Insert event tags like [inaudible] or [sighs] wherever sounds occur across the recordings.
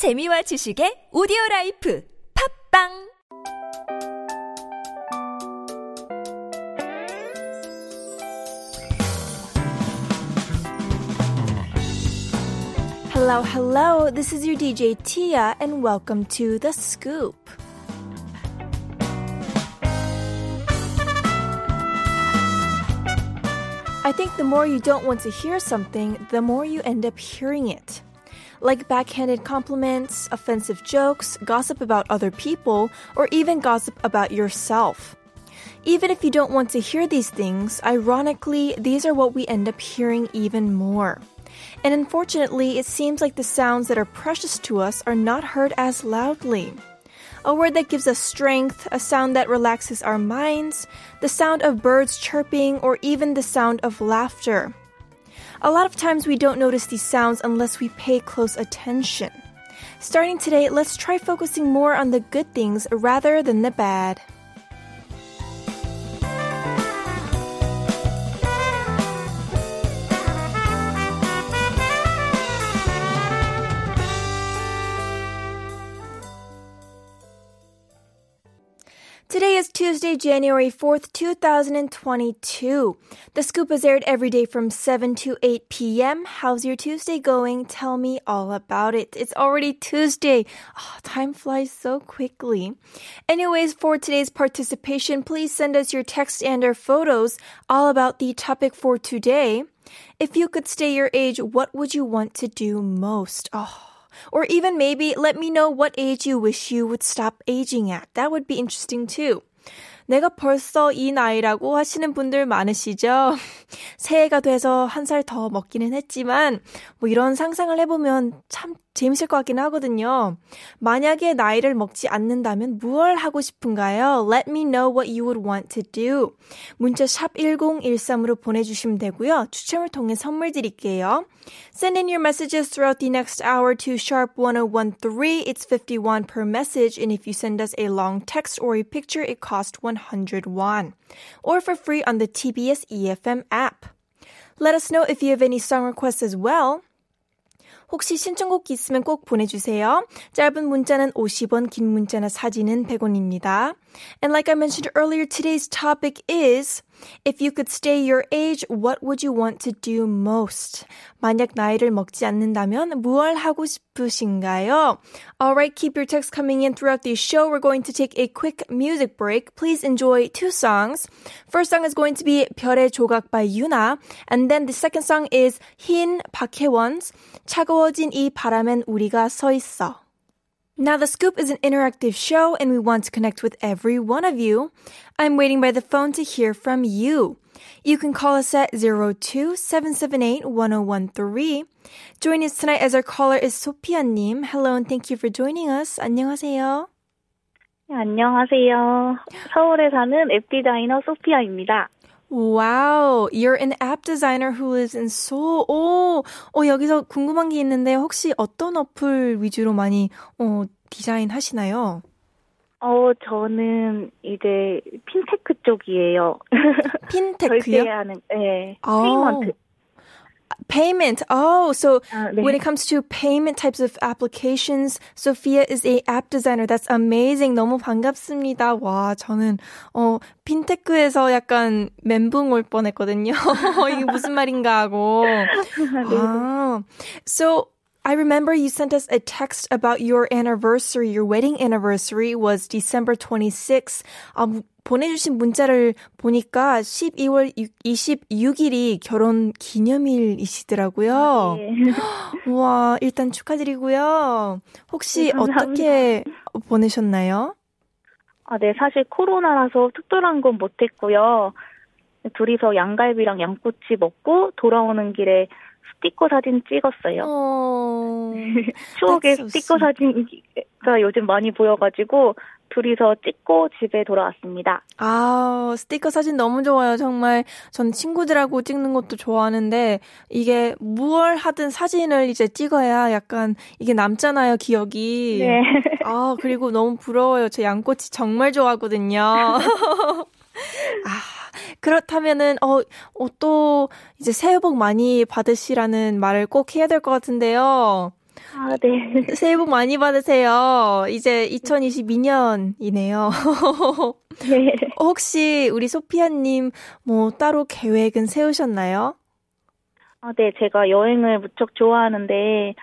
재미와 지식의 오디오 라이프 팝빵 Hello, hello. This is your DJ Tia, and welcome to The Scoop. I think the more you don't want to hear something, the more you end up hearing it. Like backhanded compliments, offensive jokes, gossip about other people, or even gossip about yourself. Even if you don't want to hear these things, ironically, these are what we end up hearing even more. And unfortunately, it seems like the sounds that are precious to us are not heard as loudly. A word that gives us strength, a sound that relaxes our minds, the sound of birds chirping, or even the sound of laughter. A lot of times we don't notice these sounds unless we pay close attention. Starting today, let's try focusing more on the good things rather than the bad. Today is Tuesday, January 4th, 2022. The scoop is aired every day from 7 to 8 p.m. How's your Tuesday going? Tell me all about it. It's already Tuesday. Oh, time flies so quickly. Anyways, for today's participation, please send us your text and or photos all about the topic for today. If you could stay your age, what would you want to do most? Oh, or even maybe let me know what age you wish you would stop aging at. That would be interesting too. 내가 벌써 이 나이라고 하시는 분들 많으시죠? 새해가 돼서 한 살 더 먹기는 했지만, 뭐 이런 상상을 해보면 참 재밌을 것 같긴 하거든요. 만약에 나이를 먹지 않는다면 무얼 하고 싶은가요? Let me know what you would want to do. 문자 샵 1013으로 보내주시면 되고요. 추첨을 통해 선물 드릴게요. Send in your messages throughout the next hour to sharp 1013. It's 51 per message. And if you send us a long text or a picture, it costs 100 won. Or for free on the TBS EFM app. Let us know if you have any song requests as well. 혹시 신청곡 있으면 꼭 보내주세요. 짧은 문자는 50원, 긴 문자나 사진은 100원입니다. And like I mentioned earlier, today's topic is If you could stay your age, what would you want to do most? 만약 나이를 먹지 않는다면 무엇 하고 싶으신가요? Alright, keep your texts coming in throughout the show. We're going to take a quick music break. Please enjoy two songs. First song is going to be 별의 조각 by Younha. And then the second song is 흰 박혜원's 차가워진 이 바람엔 우리가 서 있어. Now, The Scoop is an interactive show and we want to connect with every one of you. I'm waiting by the phone to hear from you. You can call us at 02-778-1013. Joining us tonight as our caller is 소피아님. Hello and thank you for joining us. 안녕하세요. 네, 안녕하세요. 서울에 사는 앱 디자이너 소피아입니다. Wow, you're an app designer who lives in Seoul. 오, 어, 여기서 궁금한 게 있는데 혹시 어떤 어플 위주로 많이 어, 디자인 하시나요? 어, 저는 이제 핀테크 쪽이에요. 핀테크요? 결제하는, 네, 어. 페이먼트. Payment. Oh, so 아, 네. when it comes to payment types of applications, Sophia is a app designer. That's amazing. 너무 반갑습니다. 와, 저는 어 핀테크에서 약간 멘붕 올 뻔했거든요. 이게 무슨 말인가 하고. 아, so I remember you sent us a text about your anniversary. Your wedding anniversary was December 26th. 아, 무- 보내주신 문자를 보니까 12월 26일이 결혼 기념일이시더라고요. 네. 와, 일단 축하드리고요. 혹시 네. 어떻게 보내셨나요? 아, 네, 사실 코로나라서 특별한 건 못했고요. 둘이서 양갈비랑 양꼬치 먹고 돌아오는 길에 스티커 사진 찍었어요. 어, [laughs] 추억의 스티커 사진가 요즘 많이 보여가지고 둘이서 찍고 집에 돌아왔습니다. 아, 스티커 사진 너무 좋아요. 정말 전 친구들하고 찍는 것도 좋아하는데 이게 무얼 하든 사진을 이제 찍어야 약간 이게 남잖아요, 기억이. 네. 아, 그리고 너무 부러워요. 저 양꼬치 정말 좋아하거든요. [laughs] 아, 그렇다면은, 어, 어, 또, 이제 새해 복 많이 받으시라는 말을 꼭 해야 될 것 같은데요. 아, 네. 새해 복 많이 받으세요. 이제 2022년이네요. 네. [laughs] 혹시 우리 소피아님 뭐 따로 계획은 세우셨나요? 아, 네. 제가 여행을 무척 좋아하는데,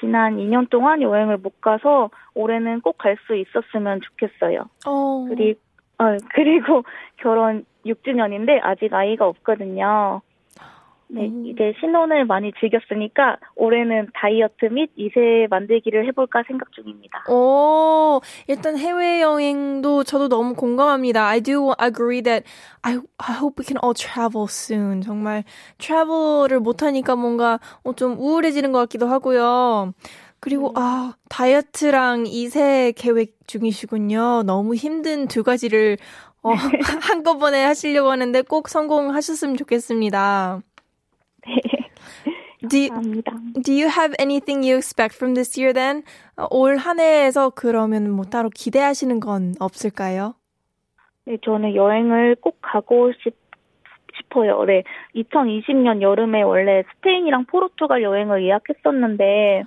지난 2년 동안 여행을 못 가서 올해는 꼭 갈 수 있었으면 좋겠어요. 어. 그리고, 어, 그리고 [laughs] 결혼 6주년인데 아직 아이가 없거든요. 네, 음. 이제 신혼을 많이 즐겼으니까 올해는 다이어트 및 2세 만들기를 해볼까 생각 중입니다. 오, 일단 해외 여행도 저도 너무 공감합니다. I do agree that I I hope we can all travel soon. 정말 travel을 못 하니까 뭔가 어, 좀 우울해지는 것 같기도 하고요. 그리고 아, 다이어트랑 2세 계획 중이시군요. 너무 힘든 두 가지를 어, 한꺼번에 하시려고 하는데 꼭 성공하셨으면 좋겠습니다. 네, [laughs] Do you, 감사합니다. Do you have anything you expect from this year then? 어, 올한 해에서 그러면 뭐 따로 기대하시는 건 없을까요? 네, 저는 여행을 꼭 가고 싶, 싶어요. 네, 2020년 여름에 원래 스페인이랑 포르투갈 여행을 예약했었는데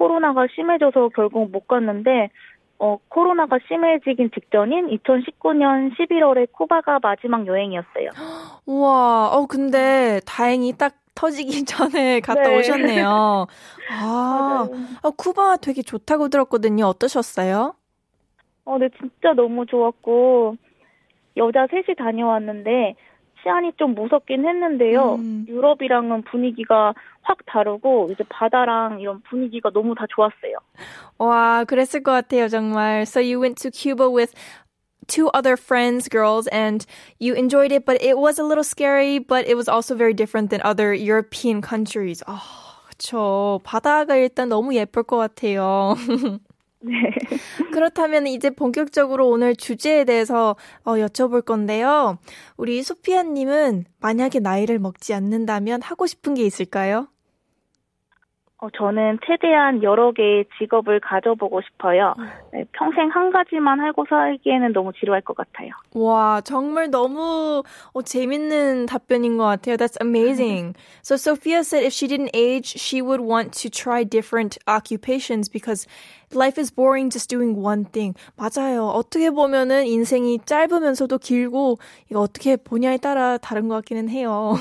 코로나가 심해져서 결국 못 갔는데 어, 코로나가 심해지긴 직전인 2019년 11월에 쿠바가 마지막 여행이었어요. [gasps] 우와, 어, 근데 다행히 딱 터지기 [laughs] 전에 갔다 네. 오셨네요. [laughs] 아, 어, 쿠바 되게 좋다고 들었거든요. 어떠셨어요? 어, 네, 진짜 너무 좋았고, 여자 셋이 다녀왔는데, 치안이 좀 무섭긴 했는데요. 음. 유럽이랑은 분위기가 확 다르고, 이제 바다랑 이런 분위기가 너무 다 좋았어요. 와, 그랬을 것 같아요, 정말. So you went to Cuba with two other friends, girls, and you enjoyed it, but it was a little scary, but it was also very different than other European countries. 아, 그쵸. 바다가 일단 너무 예쁠 것 같아요. 네. [laughs] 그렇다면 이제 본격적으로 오늘 주제에 대해서 어, 여쭤볼 건데요. 우리 소피아님은 만약에 나이를 먹지 않는다면 하고 싶은 게 있을까요? 어, 저는 최대한 여러 개의 직업을 가져보고 싶어요. 네, 평생 한 가지만 하고 살기에는 너무 지루할 것 같아요. 와, 정말 너무 어, 재밌는 답변인 것 같아요. That's amazing. so Sophia said if she didn't age, she would want to try different occupations because life is boring just doing one thing. 맞아요. 어떻게 보면은 인생이 짧으면서도 길고 이거 어떻게 보냐에 따라 다른 것 같기는 해요.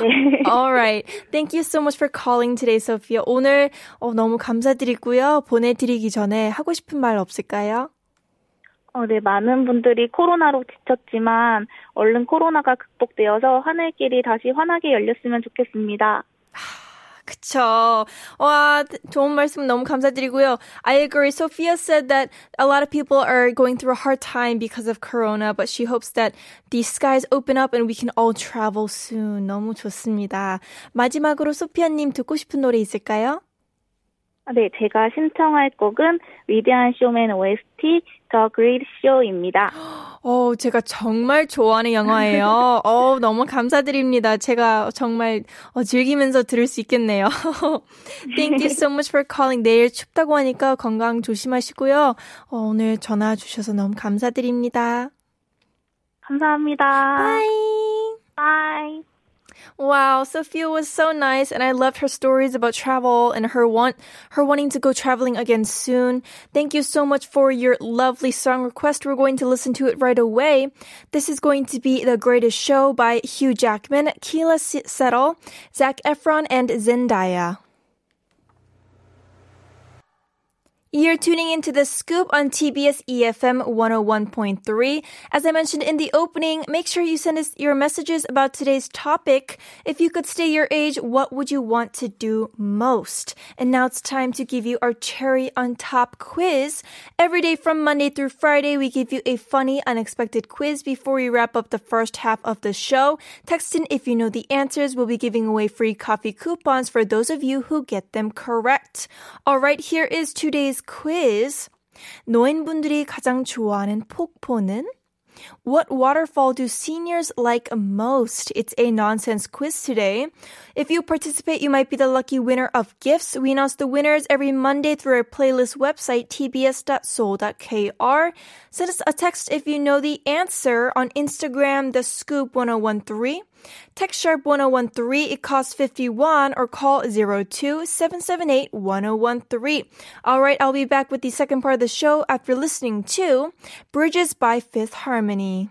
네. All right. Thank you so much for calling today, Sophia. 오늘 어, 너무 감사드리고요. 보내드리기 전에 하고 싶은 말 없을까요? 어, 네, 많은 분들이 코로나로 지쳤지만, 얼른 코로나가 극복되어서 하늘길이 다시 환하게 열렸으면 좋겠습니다. 그쵸. 와, 좋은 말씀 너무 감사드리고요. I agree. Sophia said that a lot of people are going through a hard time because of corona, but she hopes that the skies open up and we can all travel soon. 너무 좋습니다. 마지막으로 소피아님 듣고 싶은 노래 있을까요? 아, 네, 제가 신청할 곡은 위대한 쇼맨 OST The Great Show입니다. [gasps] 어, 제가 정말 좋아하는 영화예요. 어, 너무 감사드립니다. 제가 정말 어, 즐기면서 들을 수 있겠네요. [laughs] Thank you so much for calling. 내일 춥다고 하니까 건강 조심하시고요. 어, 오늘 전화 주셔서 너무 감사드립니다. 감사합니다. Bye. Bye. Wow, Sophia was so nice and I loved her stories about travel and her want her wanting to go traveling again soon. Thank you so much for your lovely song request. We're going to listen to it right away. This is going to be The Greatest Show by Hugh Jackman, Keala Settle, Zac Efron, and Zendaya. You're tuning into the scoop on TBS EFM 101.3. As I mentioned in the opening, make sure you send us your messages about today's topic. If you could stay your age, what would you want to do most? And now it's time to give you our cherry on top quiz. Every day from Monday through Friday, we give you a funny, unexpected quiz before we wrap up the first half of the show. Text in if you know the answers. We'll be giving away free coffee coupons for those of you who get them correct. All right, here is today's quiz. 노인분들이 가장 좋아하는 폭포는? What waterfall do seniors like most? It's a nonsense quiz today. If you participate, you might be the lucky winner of gifts. We announce the winners every Monday through our playlist website, tbs.seoul.kr. Send us a text if you know the answer on Instagram, the scoop 1013 Text sharp 1013, it costs 51 or call 02 778 1013. Alright, I'll be back with the second part of the show after listening to Bridges by Fifth Harmony.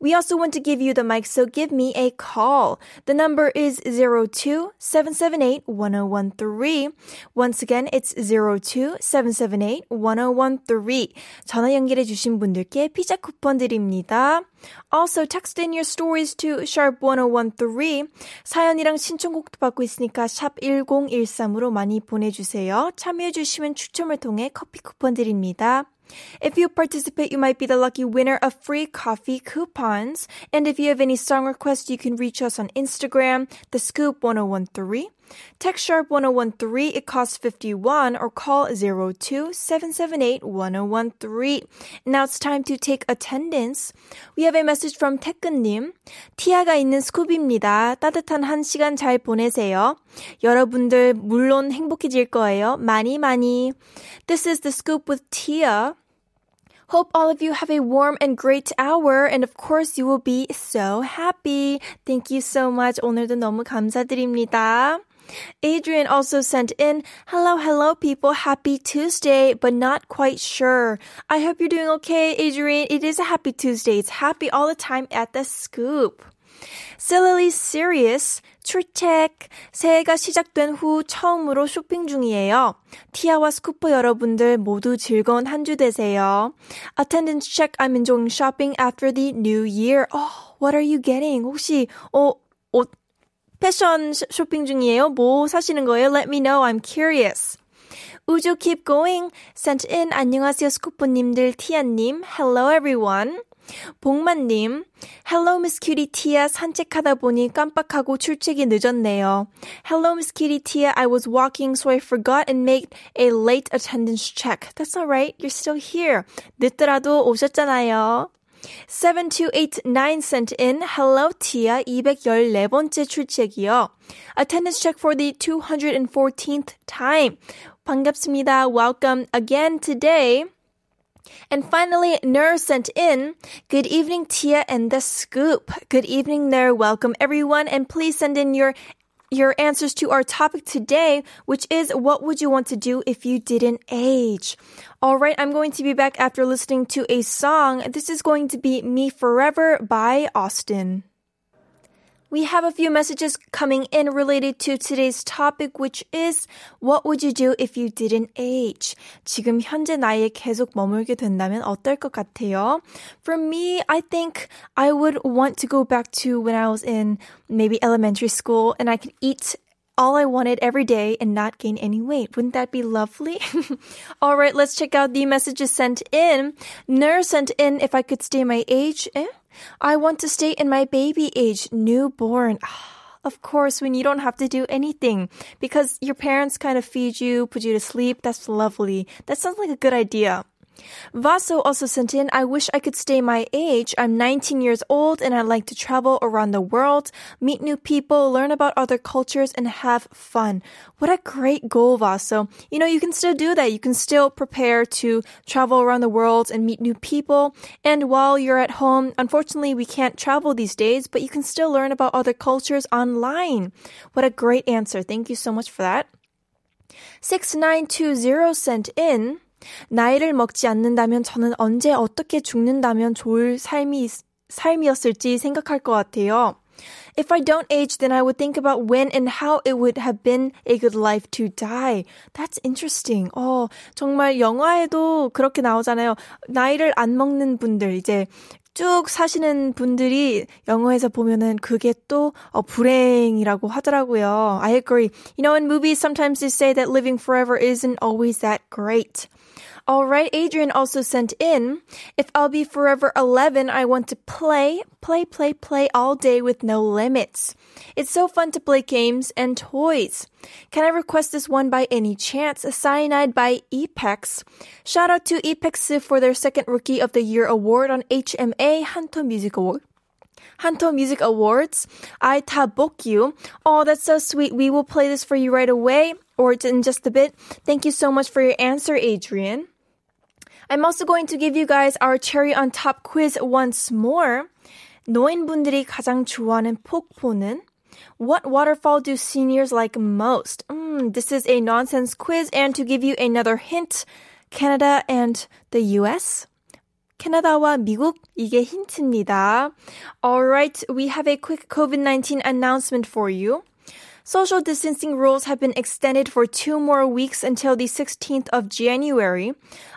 We also want to give you the mic, so give me a call. The number is 02-778-1013. Once again, it's 02-778-1013. 전화 연결해 주신 분들께 피자 쿠폰 드립니다. Also, text in your stories to sharp1013. 사연이랑 신청곡도 받고 있으니까 샵 1013으로 많이 보내주세요. 참여해 주시면 추첨을 통해 커피 쿠폰 드립니다. If you participate, you might be the lucky winner of free coffee coupons. And if you have any song requests, you can reach us on Instagram, the scoop 1013. Text sharp 1013, it costs 51 or call 02 778 1013. Now it's time to take attendance. We have a message from 태근님. 티아가 있는 스쿱입니다. 따뜻한 한 시간 잘 보내세요. 여러분들 물론 행복해질 거예요. 많이 많이. This is the scoop with Tia. Hope all of you have a warm and great hour, and of course, you will be so happy. Thank you so much. 오늘도 너무 감사드립니다. Adrian also sent in, hello, hello people, happy Tuesday, but not quite sure. I hope you're doing okay, Adrian. It is a happy Tuesday. It's happy all the time at the scoop. Silly Serious 출첵 새해가 시작된 후 처음으로 쇼핑 중이에요. 티아와 스쿠퍼 여러분들 모두 즐거운 한 주 되세요. Attendance check. I'm enjoying shopping after the new year. Oh, what are you getting? 혹시 어, 옷 패션 쇼핑 중이에요? 뭐 사시는 거예요? Let me know. I'm curious. 우주 keep going. Sent in 안녕하세요 스쿠퍼님들 티아님. Hello everyone. 복만님, Hello Miss Cutie Tia 산책하다 보니 깜빡하고 출첵이 늦었네요. Hello Miss Cutie Tia, I was walking so I forgot and made a late attendance check. That's alright, you're still here. 늦더라도 오셨잖아요. 7289 sent in Hello Tia 214번째 출첵이요. Attendance check for the 214th time. 반갑습니다. Welcome again today. And finally, Nur sent in, Good evening, Tia and the Scoop. Good evening, Nur. Welcome everyone. And please send in your your answers to our topic today, which is what would you want to do if you didn't age? All right, I'm going to be back after listening to a song. This is going to be Me Forever by Austin. We have a few messages coming in related to today's topic, which is what would you do if you didn't age? 지금 현재 나이에 계속 머물게 된다면 어떨 것 같아요? For me, I think I would want to go back to when I was in maybe elementary school and I could eat all I wanted every day and not gain any weight. Wouldn't that be lovely? [laughs] all right, let's check out the messages sent in. Nurse sent in if I could stay my age. Eh? I want to stay in my baby age, newborn. [sighs] Of course, when you don't have to do anything because your parents kind of feed you, put you to sleep. That's lovely. That sounds like a good idea. Vaso also sent in, I wish I could stay my age. I'm 19 years old and I'd like to travel around the world, meet new people, learn about other cultures, and have fun. What a great goal, Vaso. You know, you can still do that. You can still prepare to travel around the world and meet new people. And while you're at home, unfortunately, we can't travel these days, but you can still learn about other cultures online. What a great answer. Thank you so much for that. 6920 sent in, 나이를 먹지 않는다면 저는 언제 어떻게 죽는다면 좋을 삶이, 삶이었을지 생각할 것 같아요. If I don't age, then I would think about when and how it would have been a good life to die. That's interesting. 어, 정말 영화에도 그렇게 나오잖아요. 나이를 안 먹는 분들, 이제 쭉 사시는 분들이 영어에서 보면은 그게 또 어, 불행이라고 하더라고요. I agree. You know, in movies, sometimes they say that living forever isn't always that great. All right, Adrian also sent in, if I'll be forever 11, I want to play, play, play, play all day with no limits. It's so fun to play games and toys. Can I request this one by any chance? Cyanide by Epex. Shout out to Epex for their second Rookie of the Year award on HMA Hanteo Music Award. Hanteo Music Awards. I you. Oh, that's so sweet. We will play this for you right away or in just a bit. Thank you so much for your answer, Adrian. I'm also going to give you guys our cherry on top quiz once more. 노인분들이 가장 좋아하는 폭포는? What waterfall do seniors like most? Mm, this is a nonsense quiz, and to give you another hint, Canada and the US? 캐나다와 미국 이게 힌트입니다. Alright, we have a quick COVID-19 announcement for you. Social distancing rules have been extended for two more weeks until the 16th of January.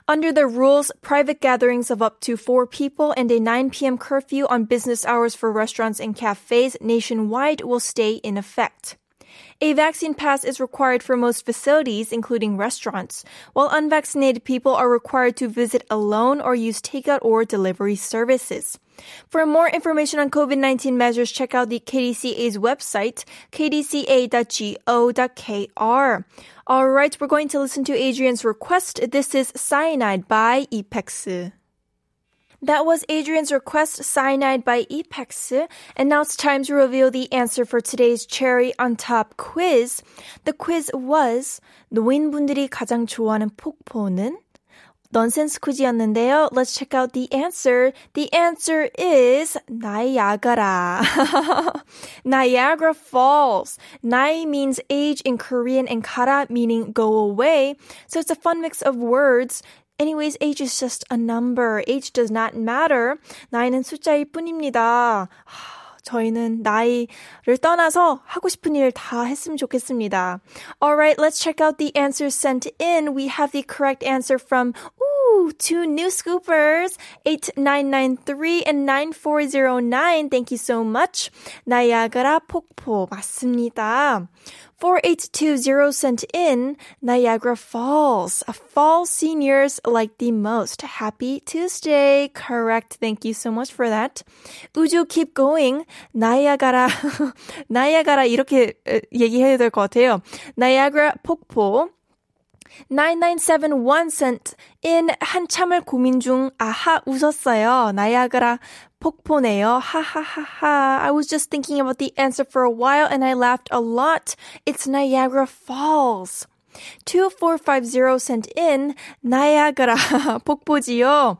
Under the rules, private gatherings of up to four people and a 9 p.m. curfew on business hours for restaurants and cafes nationwide will stay in effect. A vaccine pass is required for most facilities, including restaurants, while unvaccinated people are required to visit alone or use takeout or delivery services. For more information on COVID-19 measures, check out the KDCA's website, kdca.go.kr. All right, we're going to listen to Adrian's request. This is Cyanide by Epex. That was Adrian's request, Cyanide by Epex. And now it's time to reveal the answer for today's cherry on top quiz. The quiz was 노인분들이 가장 좋아하는 폭포는? 넌센스 퀴즈였는데요. Let's check out the answer. The answer is Niagara. [laughs] Niagara Falls. Nai means age in Korean and kara meaning go away. So it's a fun mix of words. Anyways, age is just a number. Age does not matter. 나이는 숫자일 뿐입니다. [sighs] 저희는 나이를 떠나서 하고 싶은 일 다 했으면 좋겠습니다. Alright, let's check out the answers sent in. We have the correct answer from ooh, two new scoopers, 8993 and 9409. Thank you so much. 나야가라 폭포 맞습니다. 4820 sent in Niagara Falls. Fall seniors like the most. Happy Tuesday. Correct. Thank you so much for that. 우주 keep going. 나야가라. [laughs] 나야가라 이렇게 얘기해야 될 것 같아요. 나야가라 폭포. 9971 sent in 한참을 고민 중 아하 웃었어요. 나야가라 폭포네요. 하하하하. I was just thinking about the answer for a while and I laughed a lot. It's Niagara Falls. 2450 sent in 나야가라 [laughs] 폭포지요.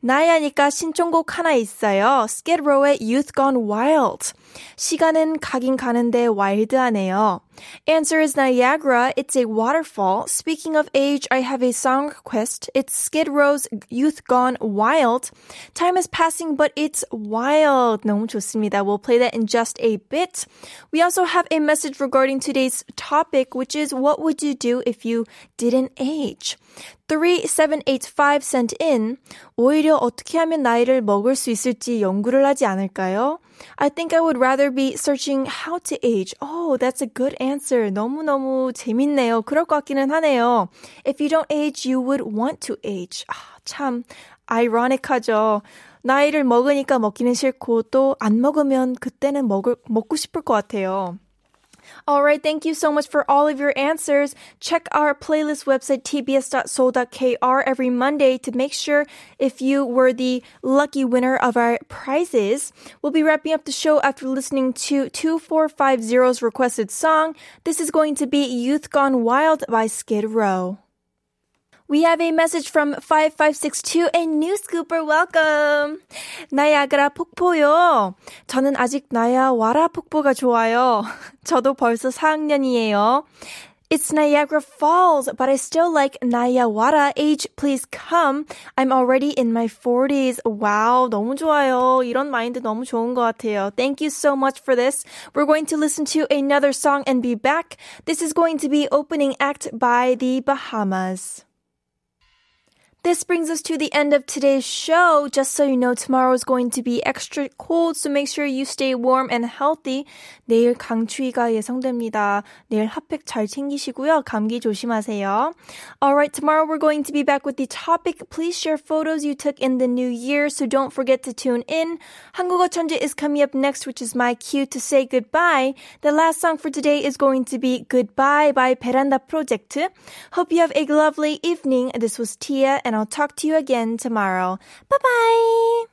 나야니까 신청곡 하나 있어요. Skid Row의 Youth Gone Wild. 시간은 가긴 가는데 와일드하네요. Answer is Niagara. It's a waterfall. Speaking of age, I have a song request. It's Skid Row's Youth Gone Wild. Time is passing, but it's wild. 너무 좋습니다. We'll play that in just a bit. We also have a message regarding today's topic, which is what would you do if you didn't age? 3785 sent in, 오히려 어떻게 하면 나이를 먹을 수 있을지 연구를 하지 않을까요? I think I would rather be searching how to age. Oh, that's a good answer. 너무너무 재밌네요. 그럴 것 같기는 하네요. If you don't age, you would want to age. 아, 참, ironic하죠. 나이를 먹으니까 먹기는 싫고 또 안 먹으면 그때는 먹을, 먹고 싶을 것 같아요. All right, thank you so much for all of your answers. Check our playlist website tbs.seoul.kr every Monday to make sure if you were the lucky winner of our prizes. We'll be wrapping up the show after listening to 2450's requested song. This is going to be Youth Gone Wild by Skid Row. We have a message from 5562, a new scooper. Welcome. 나야가라 폭포요. 저는 아직 나야와라 폭포가 좋아요. [laughs] 저도 벌써 4학년이에요. It's Niagara Falls, but I still like Nayawara. Age, please come. I'm already in my 40s. Wow, 너무 좋아요. 이런 마인드 너무 좋은 것 같아요. Thank you so much for this. We're going to listen to another song and be back. This is going to be opening act by the Bahamas. This brings us to the end of today's show. Just so you know, tomorrow is going to be extra cold, so make sure you stay warm and healthy. 내일 강추위가 예상됩니다. 내일 핫팩 잘 챙기시고요. 감기 조심하세요. Alright, tomorrow we're going to be back with the topic. Please share photos you took in the new year, so don't forget to tune in. 한국어 천재 is coming up next, which is my cue to say goodbye. The last song for today is going to be Goodbye by Veranda Project. Hope you have a lovely evening. This was Tia, and I'll talk to you again tomorrow. Bye bye!